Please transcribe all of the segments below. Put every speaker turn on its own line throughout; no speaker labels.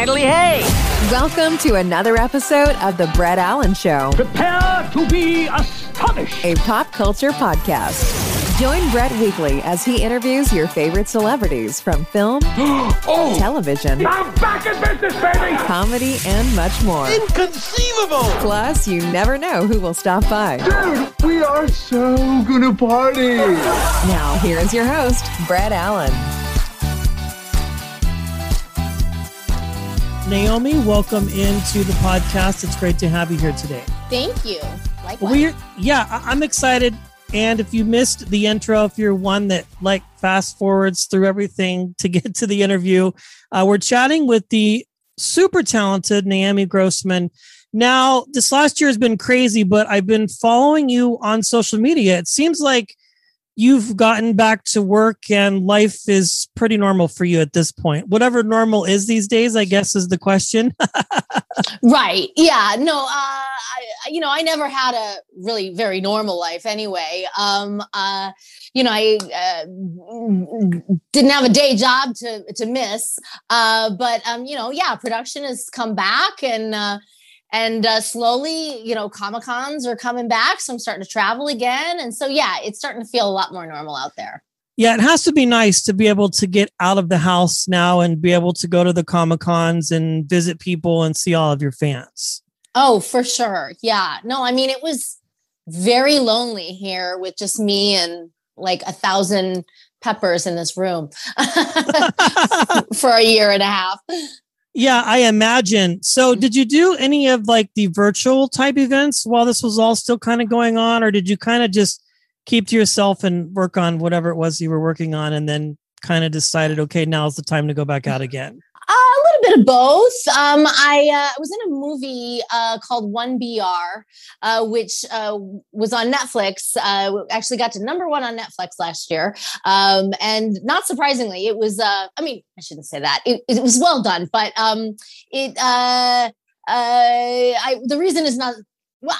Idly hey!
Welcome to another episode of The Brett Allan Show,
Prepare to be astonished.
a pop culture podcast. Join Brett weekly as he interviews your favorite celebrities from film,
oh,
television,
I'm back in business, baby.
comedy, and much more.
Inconceivable.
Plus, you never know who will stop by.
Dude, we are so gonna party.
Now, here is your host, Brett Allan.
Naomi, welcome into the podcast. It's great to have you here today.
Thank you. Likewise.
We're yeah, I'm excited. And if you missed the intro, if you're one that like fast forwards through everything to get to the interview, uh, we're chatting with the super talented Naomi Grossman. Now, this last year has been crazy, but I've been following you on social media. It seems like you've gotten back to work and life is pretty normal for you at this point. Whatever normal is these days, I guess is the question.
right. Yeah. No, uh, I, you know, I never had a really very normal life anyway. Um, uh, you know, I uh, didn't have a day job to, to miss. Uh, but, um, you know, yeah, production has come back and, uh, and uh, slowly, you know, Comic Cons are coming back. So I'm starting to travel again. And so, yeah, it's starting to feel a lot more normal out there.
Yeah, it has to be nice to be able to get out of the house now and be able to go to the Comic Cons and visit people and see all of your fans.
Oh, for sure. Yeah. No, I mean, it was very lonely here with just me and like a thousand peppers in this room for a year and a half.
Yeah, I imagine. So, did you do any of like the virtual type events while this was all still kind of going on, or did you kind of just keep to yourself and work on whatever it was you were working on and then kind of decided, okay, now's the time to go back out again?
Uh, bit of both. Um, I uh, was in a movie uh, called One BR, uh, which uh, was on Netflix. Uh, actually, got to number one on Netflix last year, um, and not surprisingly, it was. Uh, I mean, I shouldn't say that. It, it was well done, but um, it. I the reason is not. Well,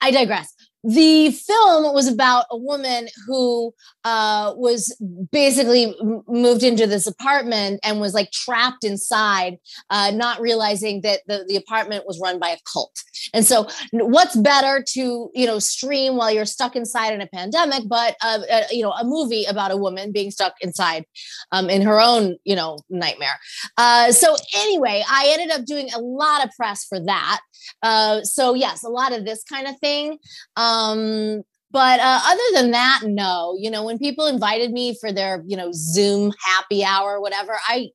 I digress the film was about a woman who uh, was basically moved into this apartment and was like trapped inside, uh, not realizing that the, the apartment was run by a cult. And so, what's better to you know stream while you're stuck inside in a pandemic, but uh, uh, you know a movie about a woman being stuck inside um, in her own you know nightmare. Uh, so anyway, I ended up doing a lot of press for that. Uh, so yes, a lot of this kind of thing. Um, but uh, other than that, no. You know, when people invited me for their, you know, Zoom happy hour, whatever, I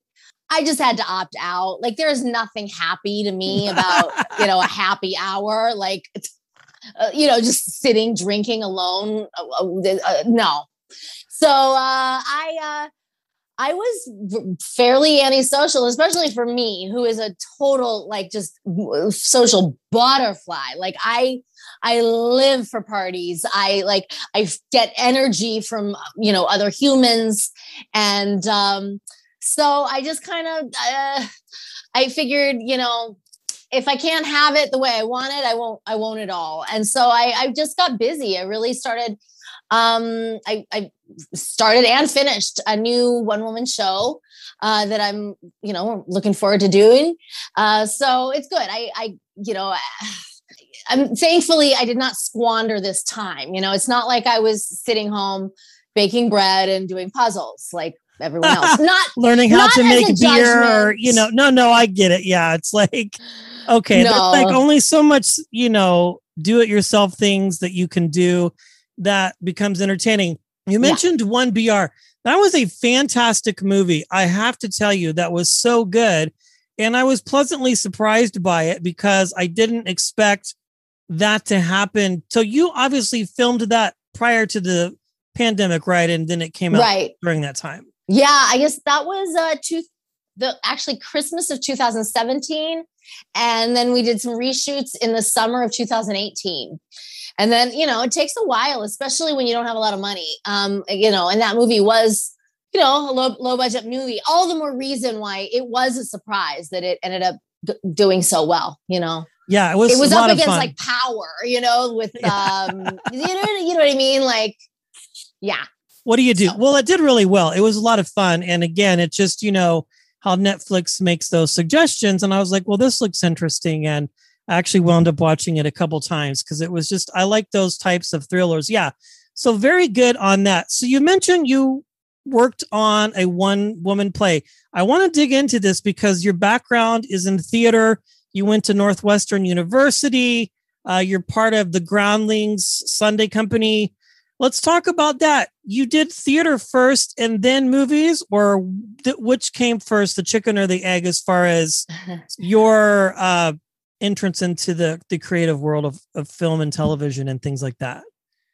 I just had to opt out. Like, there's nothing happy to me about, you know, a happy hour. Like, uh, you know, just sitting drinking alone. Uh, uh, uh, no. So uh, I uh, I was fairly antisocial, especially for me, who is a total like just social butterfly. Like I, I live for parties. I like I get energy from you know other humans, and um, so I just kind of uh, I figured you know if I can't have it the way I want it, I won't I won't at all. And so I I just got busy. I really started um I, I started and finished a new one woman show uh, that I'm, you know, looking forward to doing. Uh, so it's good. I, I, you know, I'm thankfully I did not squander this time. You know, it's not like I was sitting home baking bread and doing puzzles. Like everyone else. Not
learning how
not
to make beer, or, you know, no, no, I get it. Yeah, it's like okay,
No.
like only so much, you know, do it yourself things that you can do that becomes entertaining. You mentioned one BR. That was a fantastic movie. I have to tell you, that was so good. And I was pleasantly surprised by it because I didn't expect that to happen. So you obviously filmed that prior to the pandemic, right? And then it came out
right.
during that time.
Yeah, I guess that was uh two the actually Christmas of 2017 and then we did some reshoots in the summer of 2018. And then, you know, it takes a while especially when you don't have a lot of money. Um you know, and that movie was you know, a low low budget movie. All the more reason why it was a surprise that it ended up d- doing so well, you know.
Yeah, it was,
it was up against like power, you know, with um you know you know what I mean like yeah.
what do you do? Well, it did really well. It was a lot of fun. And again, it just, you know, how Netflix makes those suggestions. And I was like, well, this looks interesting. And I actually wound up watching it a couple times because it was just, I like those types of thrillers. Yeah. So very good on that. So you mentioned you worked on a one woman play. I want to dig into this because your background is in theater. You went to Northwestern University. Uh, you're part of the Groundlings Sunday Company. Let's talk about that. You did theater first and then movies, or th- which came first, the chicken or the egg, as far as your uh, entrance into the, the creative world of, of film and television and things like that?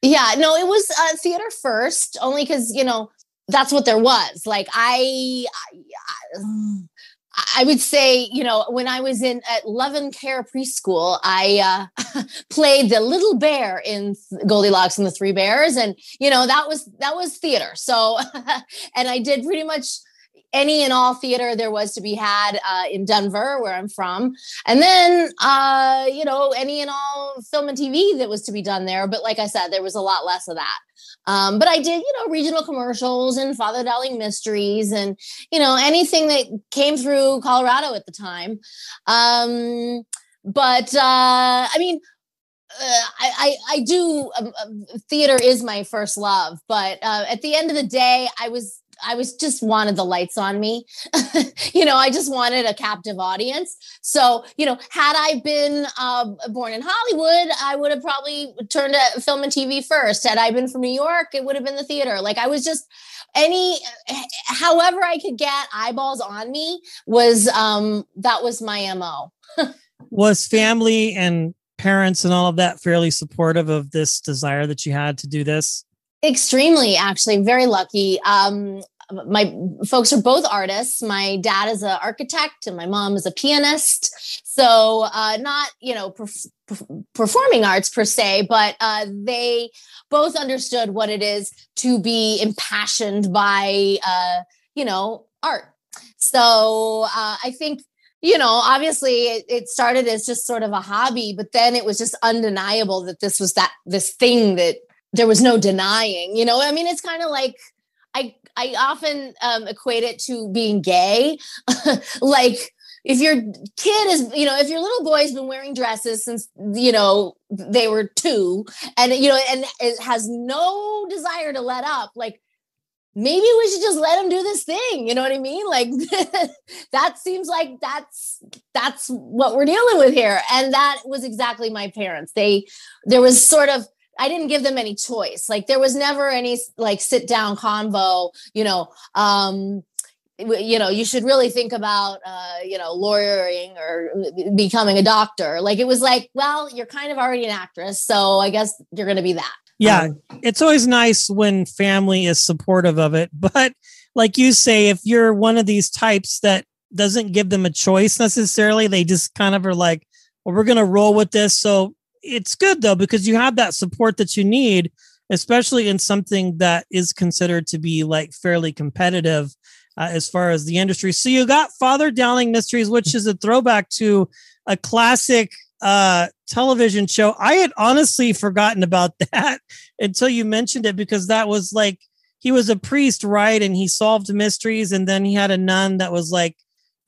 Yeah, no, it was uh, theater first, only because you know that's what there was. Like I, I, I would say, you know, when I was in at Love and Care preschool, I uh, played the little bear in Goldilocks and the Three Bears, and you know that was that was theater. So, and I did pretty much any and all theater there was to be had uh, in Denver, where I'm from, and then uh, you know any and all film and TV that was to be done there. But like I said, there was a lot less of that. Um, but I did, you know, regional commercials and Father Dowling mysteries and, you know, anything that came through Colorado at the time. Um, but uh, I mean, uh, I, I, I do um, um, theater is my first love, but uh, at the end of the day, I was I was just wanted the lights on me. you know, I just wanted a captive audience. So, you know, had I been uh, born in Hollywood, I would have probably turned to film and TV first. Had I been from New York, it would have been the theater. Like I was just any, however I could get eyeballs on me was um that was my mo.
Was family and parents and all of that fairly supportive of this desire that you had to do this?
Extremely, actually, very lucky. Um, my folks are both artists. My dad is an architect, and my mom is a pianist. So, uh, not you know perf- perf- performing arts per se, but uh, they both understood what it is to be impassioned by uh, you know art. So, uh, I think you know, obviously it, it, started as just sort of a hobby, but then it was just undeniable that this was that this thing that there was no denying. You know, I mean, it's kind of like I I often um, equate it to being gay, like. If your kid is, you know, if your little boy's been wearing dresses since, you know, they were two and, you know, and it has no desire to let up, like, maybe we should just let him do this thing you know what i mean? Like that seems like that's that's what we're dealing with here. And that was exactly my parents. They there was sort of I didn't give them any choice. Like there was never any like sit down convo, you know, um you know, you should really think about uh, you know, lawyering or becoming a doctor. Like it was like, well, you're kind of already an actress, so I guess you're going to be that.
Yeah,
Um,
it's always nice when family is supportive of it. But like you say, if you're one of these types that doesn't give them a choice necessarily, they just kind of are like, well, we're going to roll with this. So it's good though, because you have that support that you need, especially in something that is considered to be like fairly competitive uh, as far as the industry. So you got Father Dowling Mysteries, which is a throwback to a classic uh television show. I had honestly forgotten about that until you mentioned it because that was like he was a priest, right? And he solved mysteries, and then he had a nun that was like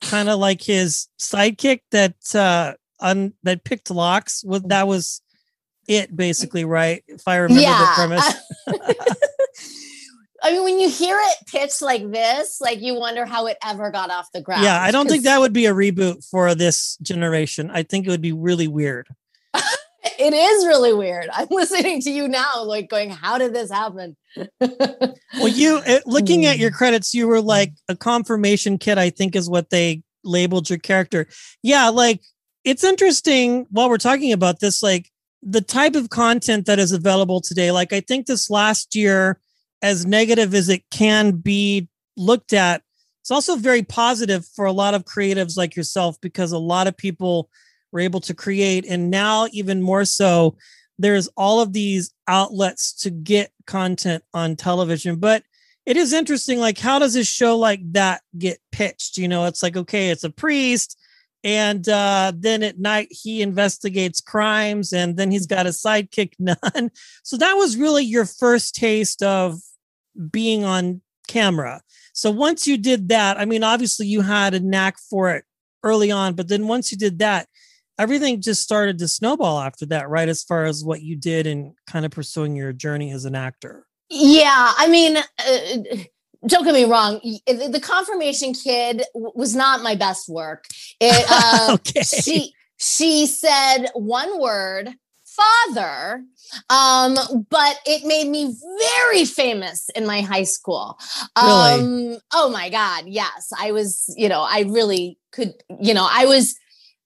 kind of like his sidekick that uh un, that picked locks. Well, that was it basically, right? If I remember the premise.
I mean, when you hear it pitched like this, like you wonder how it ever got off the ground.
Yeah, I don't think that would be a reboot for this generation. I think it would be really weird.
it is really weird. I'm listening to you now, like going, "How did this happen?"
well, you uh, looking at your
Hmm.
credits, you were like a confirmation kid. I think is what they labeled your character. Yeah, like it's interesting while we're talking about this, like the type of content that is available today. Like I think this last year, as negative as it can be looked at, it's also very positive for a lot of creatives like yourself because a lot of people were able to create, and now even more so, there's all of these outlets to get content on television. But it is interesting, like how does a show like that get pitched? You know, it's like okay, it's a priest and uh, then at night he investigates crimes and then he's got a sidekick nun. So that was really your first taste of being on camera. So once you did that i mean obviously you had a knack for it early on but then once you did that everything just started to snowball after that right as far as what you did and kind of pursuing your journey as an actor.
Yeah, I mean, uh, don't get me wrong. The the confirmation kid was not my best work. It, uh,
Okay.
She she said one word, father, um, but it made me very famous in my high school.
Really?
Um, oh my god, yes, I was. You know, I really could. You know, I was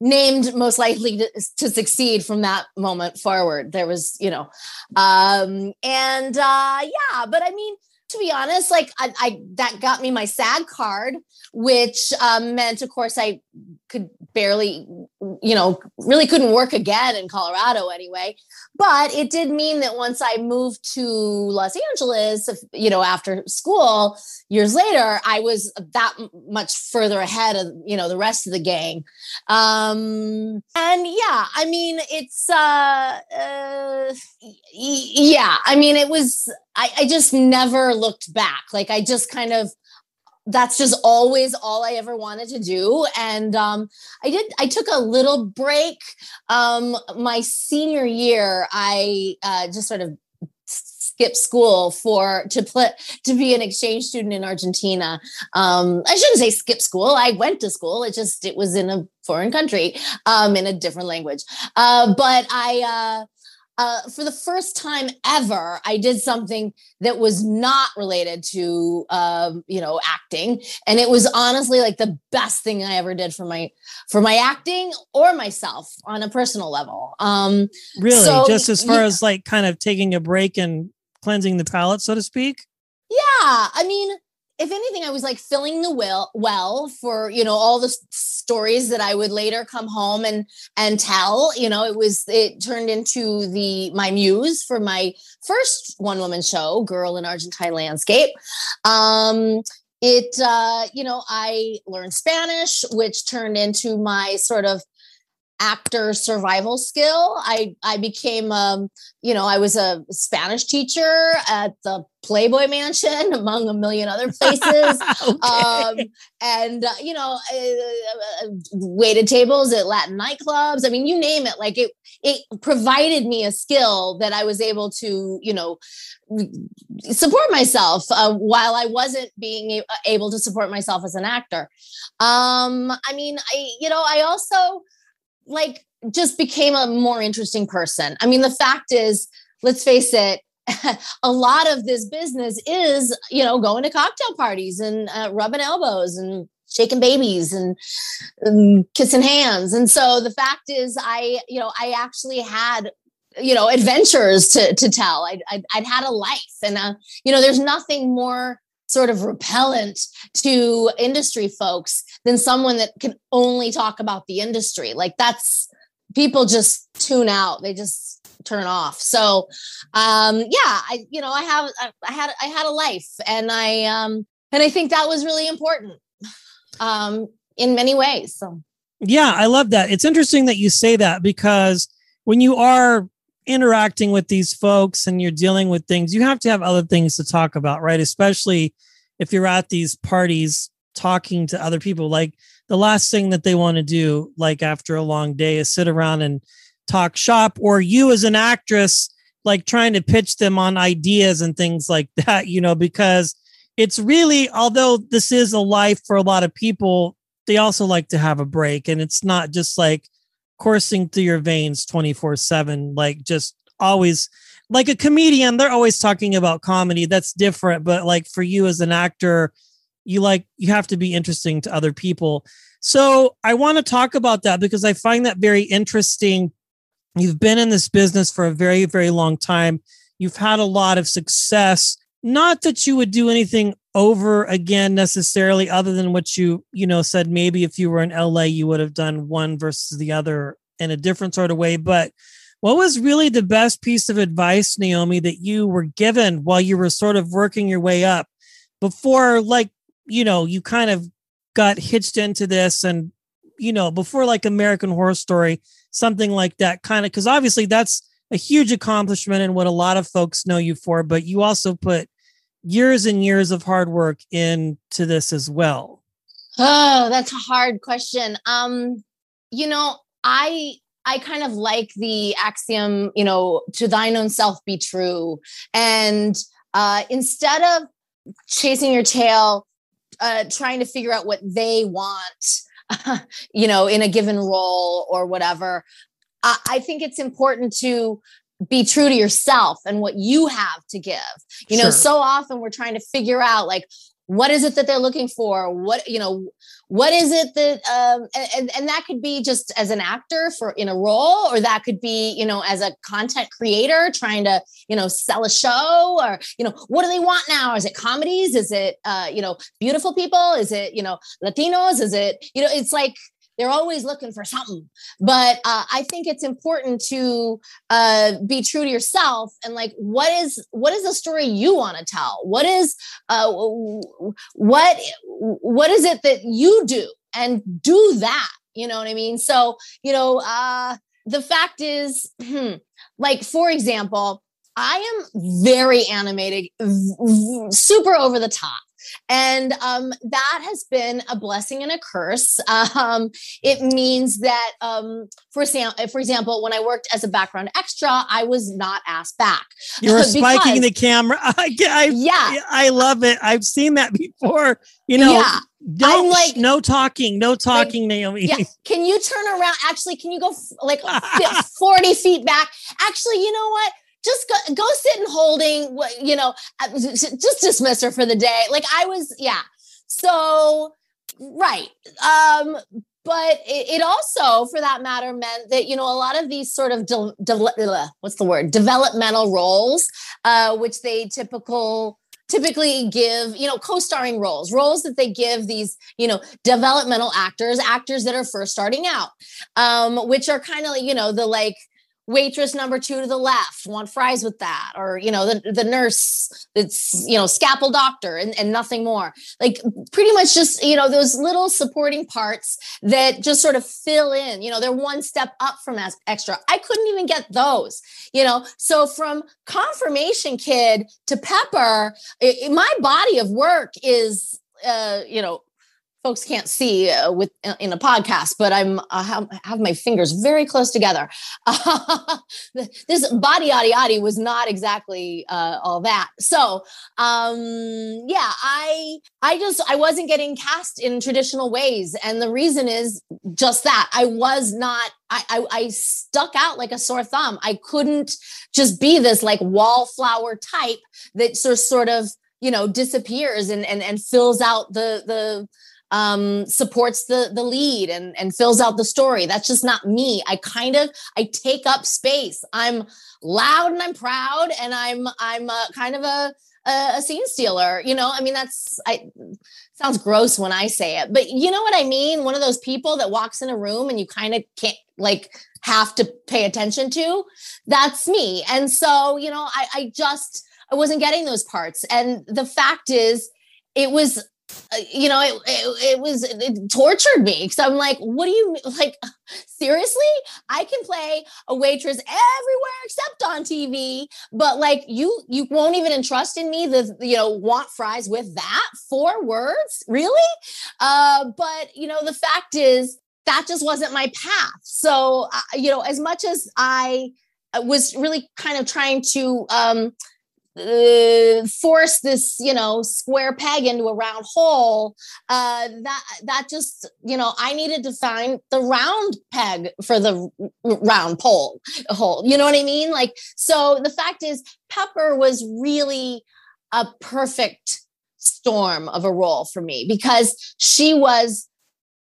named most likely to, to succeed from that moment forward there was you know um and uh yeah but i mean to be honest like i, I that got me my sag card which um, meant of course i could barely you know really couldn't work again in colorado anyway. But it did mean that once i moved to los angeles you know after school years later i was that much further ahead of you know the rest of the gang. Um and yeah i mean it's uh, uh yeah i mean it was I, I just never looked back. Like i just kind of that's just always all I ever wanted to do. And um, I did, I took a little break. Um, my senior year, I uh, just sort of skipped school for to put to be an exchange student in Argentina. Um, I shouldn't say skip school. I went to school. It just it was in a foreign country, um, in a different language. Uh, but I uh, uh, for the first time ever, I did something that was not related to, um, you know, acting, and it was honestly like the best thing I ever did for my for my acting or myself on a personal level. Um,
really
So,
just as far
yeah.
as like kind of taking a break and cleansing the palate so to speak
yeah, I mean, if anything, I was like filling the well well for you know all the stories that I would later come home and and tell. You know, it was it turned into the my muse for my first one woman show, Girl in Argentine Landscape. Um, it uh, you know I learned Spanish, which turned into my sort of actor survival skill. I I became um you know I was a Spanish teacher at the Playboy Mansion among a million other places. um and uh, you know uh, uh, waited tables at latin nightclubs i mean you name it like it it provided me a skill that i was able to you know support myself uh, while i wasn't being able to support myself as an actor um i mean i you know i also like just became a more interesting person i mean the fact is let's face it a lot of this business is, you know, going to cocktail parties and uh, rubbing elbows and shaking babies and um, kissing hands. And so the fact is, I, you know, I actually had, you know, adventures to to tell. I'd, I'd, I'd had a life, and uh, you know, there's nothing more sort of repellent to industry folks than someone that can only talk about the industry. Like that's people just tune out. They just turn off. So um yeah i you know i have I, I had i had a life and i um and i think that was really important um in many ways so
Yeah, I love that. It's interesting that you say that because when you are interacting with these folks and you're dealing with things, you have to have other things to talk about, right? Especially if you're at these parties talking to other people. Like the last thing that they want to do, like after a long day, is sit around and talk shop, or you as an actress like trying to pitch them on ideas and things like that, you know, because it's really, although this is a life for a lot of people, they also like to have a break. And it's not just like coursing through your veins 24 7, like just always like a comedian, they're always talking about comedy. That's different. But like for you as an actor, you like, you have to be interesting to other people. So I want to talk about that because I find that very interesting. You've been in this business for a very, very long time. You've had a lot of success. Not that you would do anything over again necessarily, other than what you, you know, said maybe if you were in LA, you would have done one versus the other in a different sort of way. But what was really the best piece of advice, Naomi, that you were given while you were sort of working your way up before, like, you know, you kind of got hitched into this and, you know, before like American Horror Story, something like that kind of, because obviously that's a huge accomplishment and what a lot of folks know you for, but you also put years and years of hard work into this as well.
Oh, that's a hard question. Um, you know, I I kind of like the axiom, you know, to thine own self be true. And uh, instead of chasing your tail, uh, trying to figure out what they want, you know, in a given role or whatever, I, I think it's important to be true to yourself and what you have to give. You know, so often we're trying to figure out like, what is it that they're looking for? What you know what is it that um and, and that could be just as an actor for in a role or that could be you know as a content creator trying to you know sell a show or you know what do they want now? Is it comedies? Is it uh you know beautiful people? Is it you know latinos? Is it you know it's like they're always looking for something. But uh, i think it's important to uh, be true to yourself and like what is what is the story you want to tell? What is uh, what what is it that you do and do that? You know what i mean? So you know uh the fact is hmm, like for example I am very animated, super over the top. And um, that has been a blessing and a curse. Um, it means that, um, for, sam- for example, when I worked as a background extra, I was not asked back.
You were spiking the camera. I, I,
yeah.
I love it. I've seen that before. You know, yeah. Don't I'm like no talking, no talking, like, Naomi. Yeah.
Can you turn around? Actually, can you go f- like 40 feet back? Actually, you know what? Just go, go sit and holding, you know, uh, just dismiss her for the day. Like I was, yeah. So, right. Um, but it, also, for that matter, meant that, you know, a lot of these sort of, de- de- what's the word, developmental roles, uh, which they typical, typically give you know co-starring roles roles that they give these you know developmental actors actors that are first starting out um which are kind of you know the like waitress number two to the left want fries with that or you know the, the nurse that's you know scalpel doctor and, and nothing more. Like pretty much just you know those little supporting parts that just sort of fill in you know they're one step up from extra. I couldn't even get those you know? So from confirmation kid to pepper it, my body of work is uh you know folks can't see uh, with in a podcast, but I'm I have, have my fingers very close together. Uh, this body yaddy yaddy was not exactly uh, all that. So um, yeah, I I just I wasn't getting cast in traditional ways, and the reason is just that I was not. I, I, I stuck out like a sore thumb. I couldn't just be this like wallflower type that sort sort of you know disappears and and and fills out the the um, supports the the lead and and fills out the story. That's just not me. I kind of I take up space. I'm loud and I'm proud and I'm I'm a, kind of a, a a scene stealer. You know, I mean that's I sounds gross when I say it, but you know what I mean. One of those people that walks in a room and you kind of can't like have to pay attention to. That's me. And so you know, I I just I wasn't getting those parts. And the fact is, it was uh, you know, it, it, it was it tortured me because I'm like, what do you like? Seriously, I can play a waitress everywhere except on TV, but like you, you won't even entrust in me the you know want fries with that four words, really? Uh, but you know, the fact is that just wasn't my path. So uh, you know, as much as I was really kind of trying to um, uh, force this you know square peg into a round hole uh that that just you know i needed to find the round peg for the round pole hole you know what i mean? Like so the fact is pepper was really a perfect storm of a role for me because she was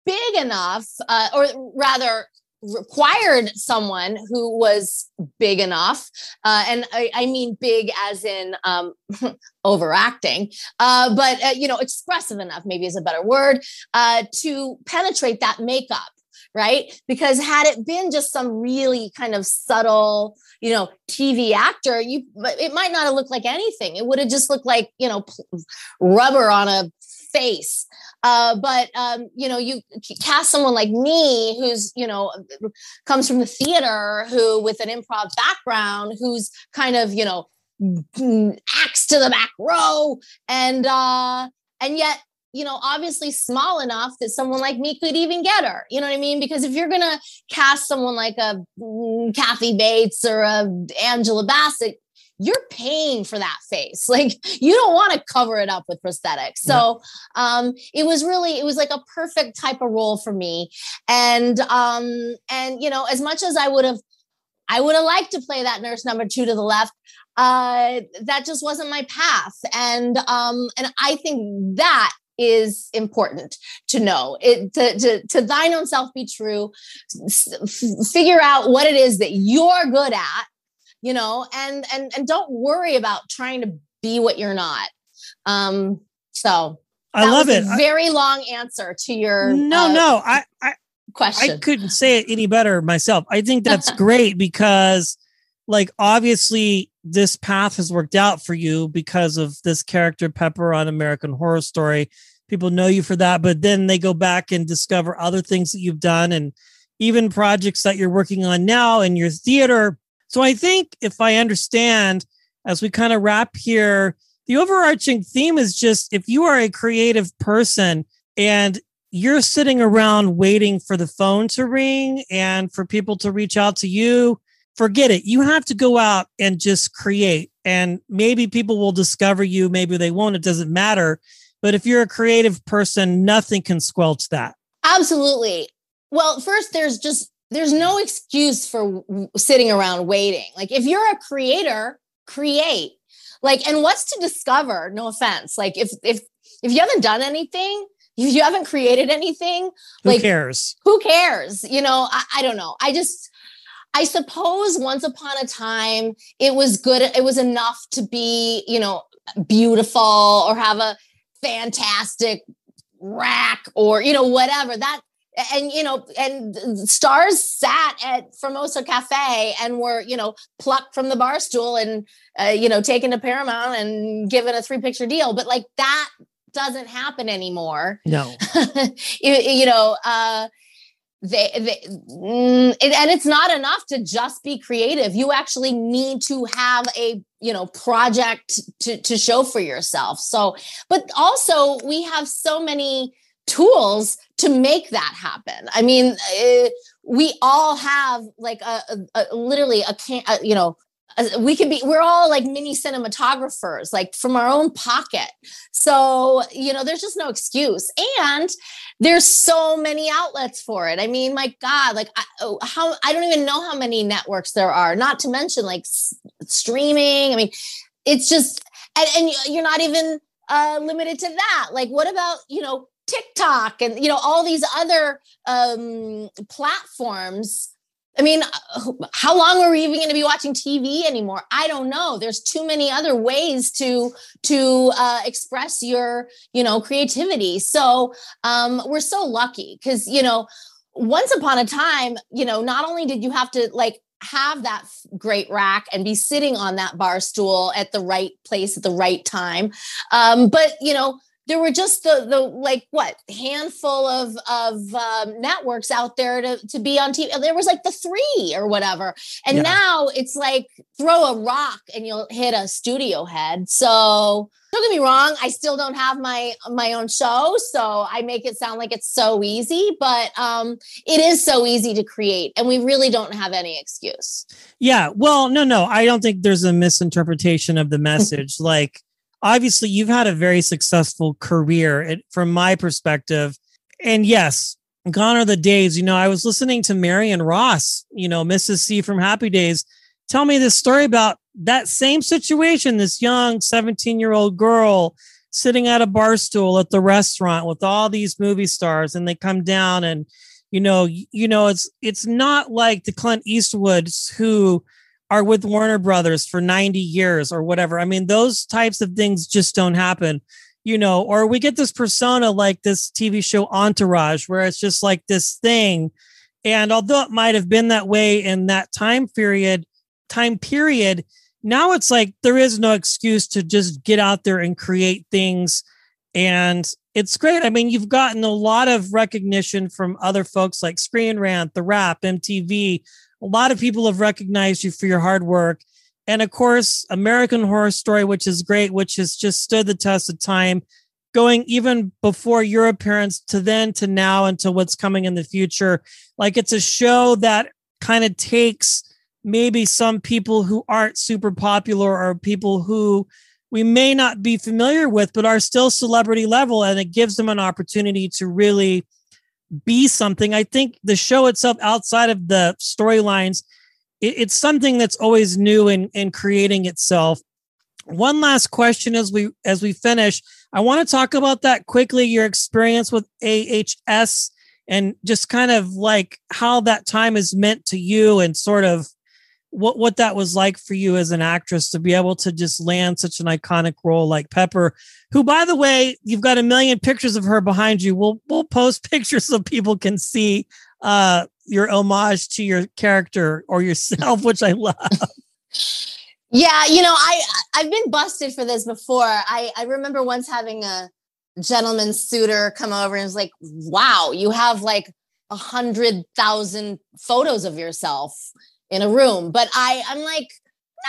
big enough uh, or rather required someone who was big enough uh, and I, I, mean big as in um, overacting uh, but uh, you know expressive enough maybe is a better word uh, to penetrate that makeup right? Because had it been just some really kind of subtle you know tv actor you it might not have looked like anything. It would have just looked like you know rubber on a face uh, but um, you know, you cast someone like me, who's you know comes from the theater, who with an improv background, who's kind of you know acts to the back row, and uh, and yet you know obviously small enough that someone like me could even get her. You know what I mean? Because if you're gonna cast someone like a mm, Kathy Bates or a Angela Bassett, you're paying for that face. Like you don't want to cover it up with prosthetics. So um, it was really, it was like a perfect type of role for me. And um, and you know, as much as I would have I would have liked to play that nurse number two to the left. Uh, that just wasn't my path. And um, and I think that is important to know it to, to, to thine own self be true figure out what it is that you're good at you know and and and don't worry about trying to be what you're not. Um so
i love it.
Very long answer to your
no uh, no i i
question.
i couldn't say it any better myself. I think that's great because like obviously this path has worked out for you because of this character pepper on american horror story. People know you for that but then they go back and discover other things that you've done and even projects that you're working on now in your theater so I think if I understand as we kind of wrap here, the overarching theme is just if you are a creative person and you're sitting around waiting for the phone to ring and for people to reach out to you, forget it. You have to go out and just create. And maybe people will discover you, maybe they won't. It doesn't matter. But if you're a creative person, nothing can squelch that.
Absolutely. Well, first, there's just there's no excuse for sitting around waiting. Like if you're a creator, create. Like and what's to discover? No offense. Like if if if you haven't done anything, if you haven't created anything,
who
like
cares?
Who cares? You know, I, I don't know. I just I suppose once upon a time it was good. It was enough to be, you know, beautiful or have a fantastic rack or you know whatever that and you know and stars sat at Formosa Cafe and were you know plucked from the bar stool and uh, you know taken to Paramount and given a three picture deal. But like that doesn't happen anymore.
No.
You, you, know uh they, they mm, and it's not enough to just be creative. You actually need to have a you know project to to show for yourself. So but also we have so many tools to make that happen. I mean, it, eh, we all have like a, a, a literally a, can, you know we could be we're all like mini cinematographers like from our own pocket. So you know there's just no excuse. And there's so many outlets for it. I mean my god like I, oh, how i don't even know how many networks there are not to mention like s- streaming. I mean it's just and, and you're not even uh limited to that. Like what about you know TikTok and you know all these other um, platforms. I mean, how long are we even going to be watching TV anymore? I don't know. There's too many other ways to to uh, express your you know creativity. So um, we're so lucky because you know once upon a time, you know, not only did you have to like have that great rack and be sitting on that bar stool at the right place at the right time, um, but you know there were just the the like what handful of of um, networks out there to to be on TV. There was like the three or whatever, and
Yeah.
now it's like throw a rock and you'll hit a studio head. So don't get me wrong, I still don't have my my own show, so I make it sound like it's so easy, but um, it is so easy to create, and we really don't have any excuse.
Yeah. Well, no, no. I don't think there's a misinterpretation of the message. like, obviously, you've had a very successful career it, from my perspective. And yes, gone are the days. You know, I was listening to Marion Ross, you know, Mrs. C from Happy Days, tell me this story about that same situation this young 17 year old girl sitting at a bar stool at the restaurant with all these movie stars and they come down and you know you know it's it's not like the clint eastwoods who are with warner brothers for 90 years or whatever. I mean those types of things just don't happen you know or we get this persona like this tv show entourage where it's just like this thing. And although it might have been that way in that time period time period now it's like there is no excuse to just get out there and create things. And it's great. I mean you've gotten a lot of recognition from other folks like screen rant TheWrap mtv a lot of people have recognized you for your hard work. And of course american horror story which is great which has just stood the test of time going even before your appearance to then to now and to what's coming in the future. Like it's a show that kind of takes maybe some people who aren't super popular or people who we may not be familiar with, but are still celebrity level, and it gives them an opportunity to really be something. I think the show itself, outside of the storylines, it, it's something that's always new in, in creating itself. One last question as we as we finish, I want to talk about that quickly. Your experience with AHS and just kind of like how that time is meant to you and sort of what what that was like for you as an actress to be able to just land such an iconic role like Pepper, who by the way, you've got a million pictures of her behind you. We'll we'll post pictures so people can see uh your homage to your character or yourself, which I love.
Yeah, you know, I I've been busted for this before. I I remember once having a gentleman suitor come over and was like, "Wow, you have like a hundred thousand photos of yourself in a room." But I I'm like,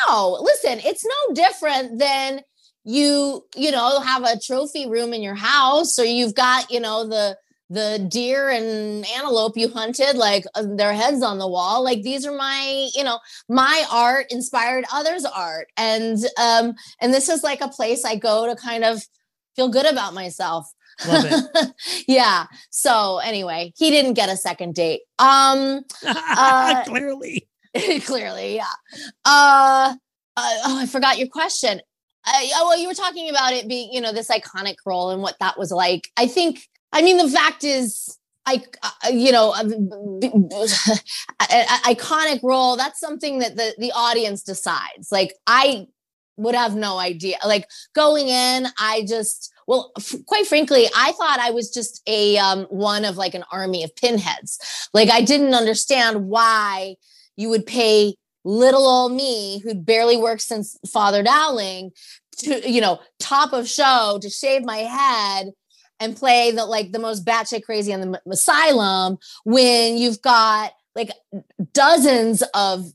no, listen, it's no different than you you know have a trophy room in your house or you've got you know the the deer and antelope you hunted like uh, their heads on the wall like these are my you know my art inspired others art and um and this is like a place i go to kind of feel good about myself
Love it.
yeah so anyway he didn't get a second date um Uh,
Clearly.
clearly yeah uh, uh oh i forgot your question uh, oh, well you were talking about it being you know this iconic role and what that was like i think i mean the fact is I, uh, you know, uh, a- iconic role. That's something that the the audience decides. Like I would have no idea. Like going in, I just well, f- quite frankly, I thought I was just a um, one of like an army of pinheads. Like I didn't understand why you would pay little old me who'd barely worked since Father Dowling to you know top of show to shave my head and play the like the most batshit crazy on the m- asylum when you've got like dozens of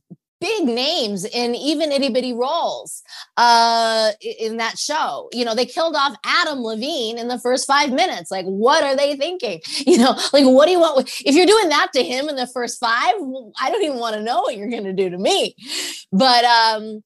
big names in even itty bitty roles uh in that show. You know they killed off adam levine in the first five minutes. Like what are they thinking? You know like what do you want? If you're doing that to him in the first five i don't even want to know what you're going to do to me. But um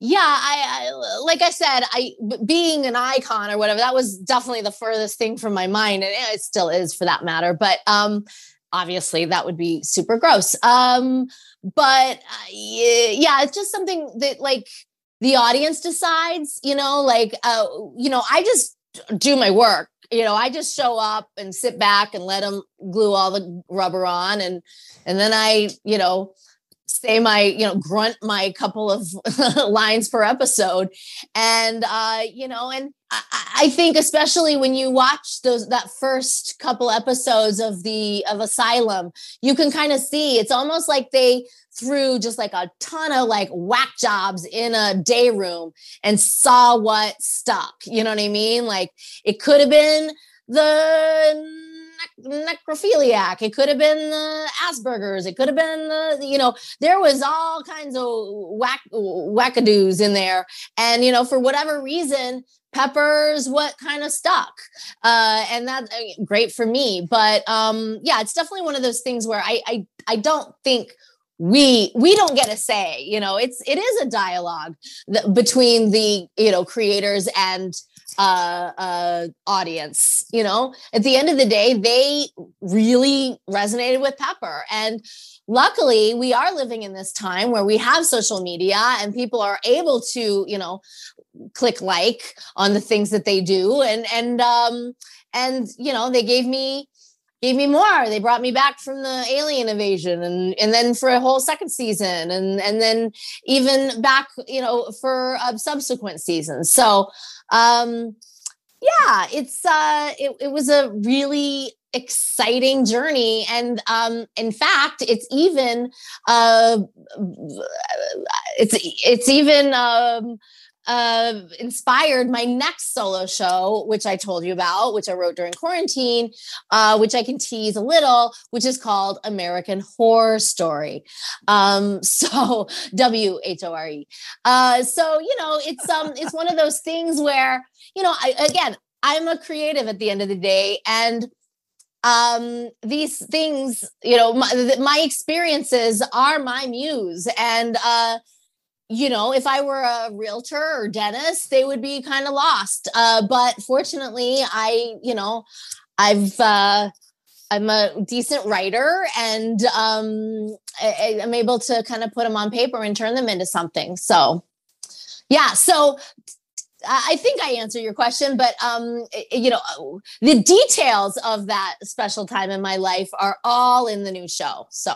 yeah I, I like i said i being an icon or whatever that was definitely the furthest thing from my mind and it still is for that matter. But um obviously that would be super gross. Um but uh, yeah, it's just something that like the audience decides you know like uh you know i just do my work you know i just show up and sit back and let them glue all the rubber on and and then i you know say my you know grunt my couple of lines per episode. And uh you know and I, I think especially when you watch those that first couple episodes of the of asylum you can kind of see it's almost like they threw just like a ton of like whack jobs in a day room and saw what stuck. You know what i mean? Like it could have been the necrophiliac. It could have been the Asperger's. It could have been the, you know, there was all kinds of whack wackadoos in there. And, you know, for whatever reason, peppers what kind of stuck uh and that's uh, great for me but um yeah it's definitely one of those things where i i, I don't think we we don't get a say you know it's it is a dialogue between the you know creators and uh, uh, audience. You know, at the end of the day, they really resonated with Pepper. And luckily, we are living in this time where we have social media and people are able to, you know, click like on the things that they do. And, and, um, and, you know, they gave me, gave me more. They brought me back from the alien invasion and and then for a whole second season and and then even back, you know, for a subsequent seasons. So um, yeah, it's uh, it, it was a really exciting journey and um in fact it's even uh it's it's even um uh, inspired my next solo show, which I told you about, which I wrote during quarantine, uh, which I can tease a little, which is called American Whore Story. Um, so W H O R E. Uh, so you know, it's um, it's one of those things where you know, I, again, I'm a creative at the end of the day, and um these things you know my, my experiences are my muse and uh you know, if I were a realtor or dentist, they would be kind of lost. Uh, but fortunately, I, you know, I've, uh, I'm a decent writer and um, I, I'm able to kind of put them on paper and turn them into something. So, yeah. So I think I answer your question, but um, you know, the details of that special time in my life are all in the new show. So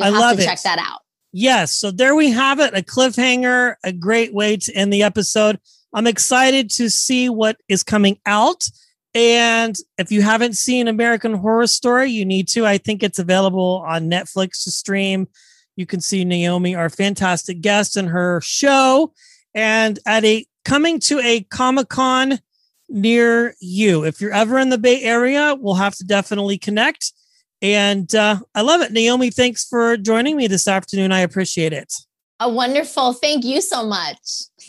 I love
to
it.
check that out.
Yes. So there we have it a cliffhanger, a great way to end the episode. I'm excited to see what is coming out. And if you haven't seen American Horror Story, you need to. I think it's available on Netflix to stream. You can see Naomi, our fantastic guest, in her show, and at a coming to a Comic Con near you. If you're ever in the Bay Area, we'll have to definitely connect. And uh, I love it. Naomi, thanks for joining me this afternoon. I appreciate it.
A wonderful. Thank you so much.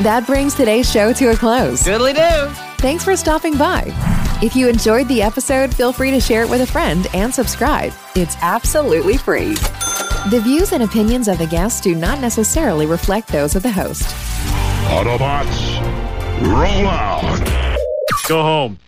that brings today's show to a close.
Goodly do.
Thanks for stopping by. If you enjoyed the episode, feel free to share it with a friend and subscribe. It's absolutely free. The views and opinions of the guests do not necessarily reflect those of the host.
Autobots, roll out.
Go home.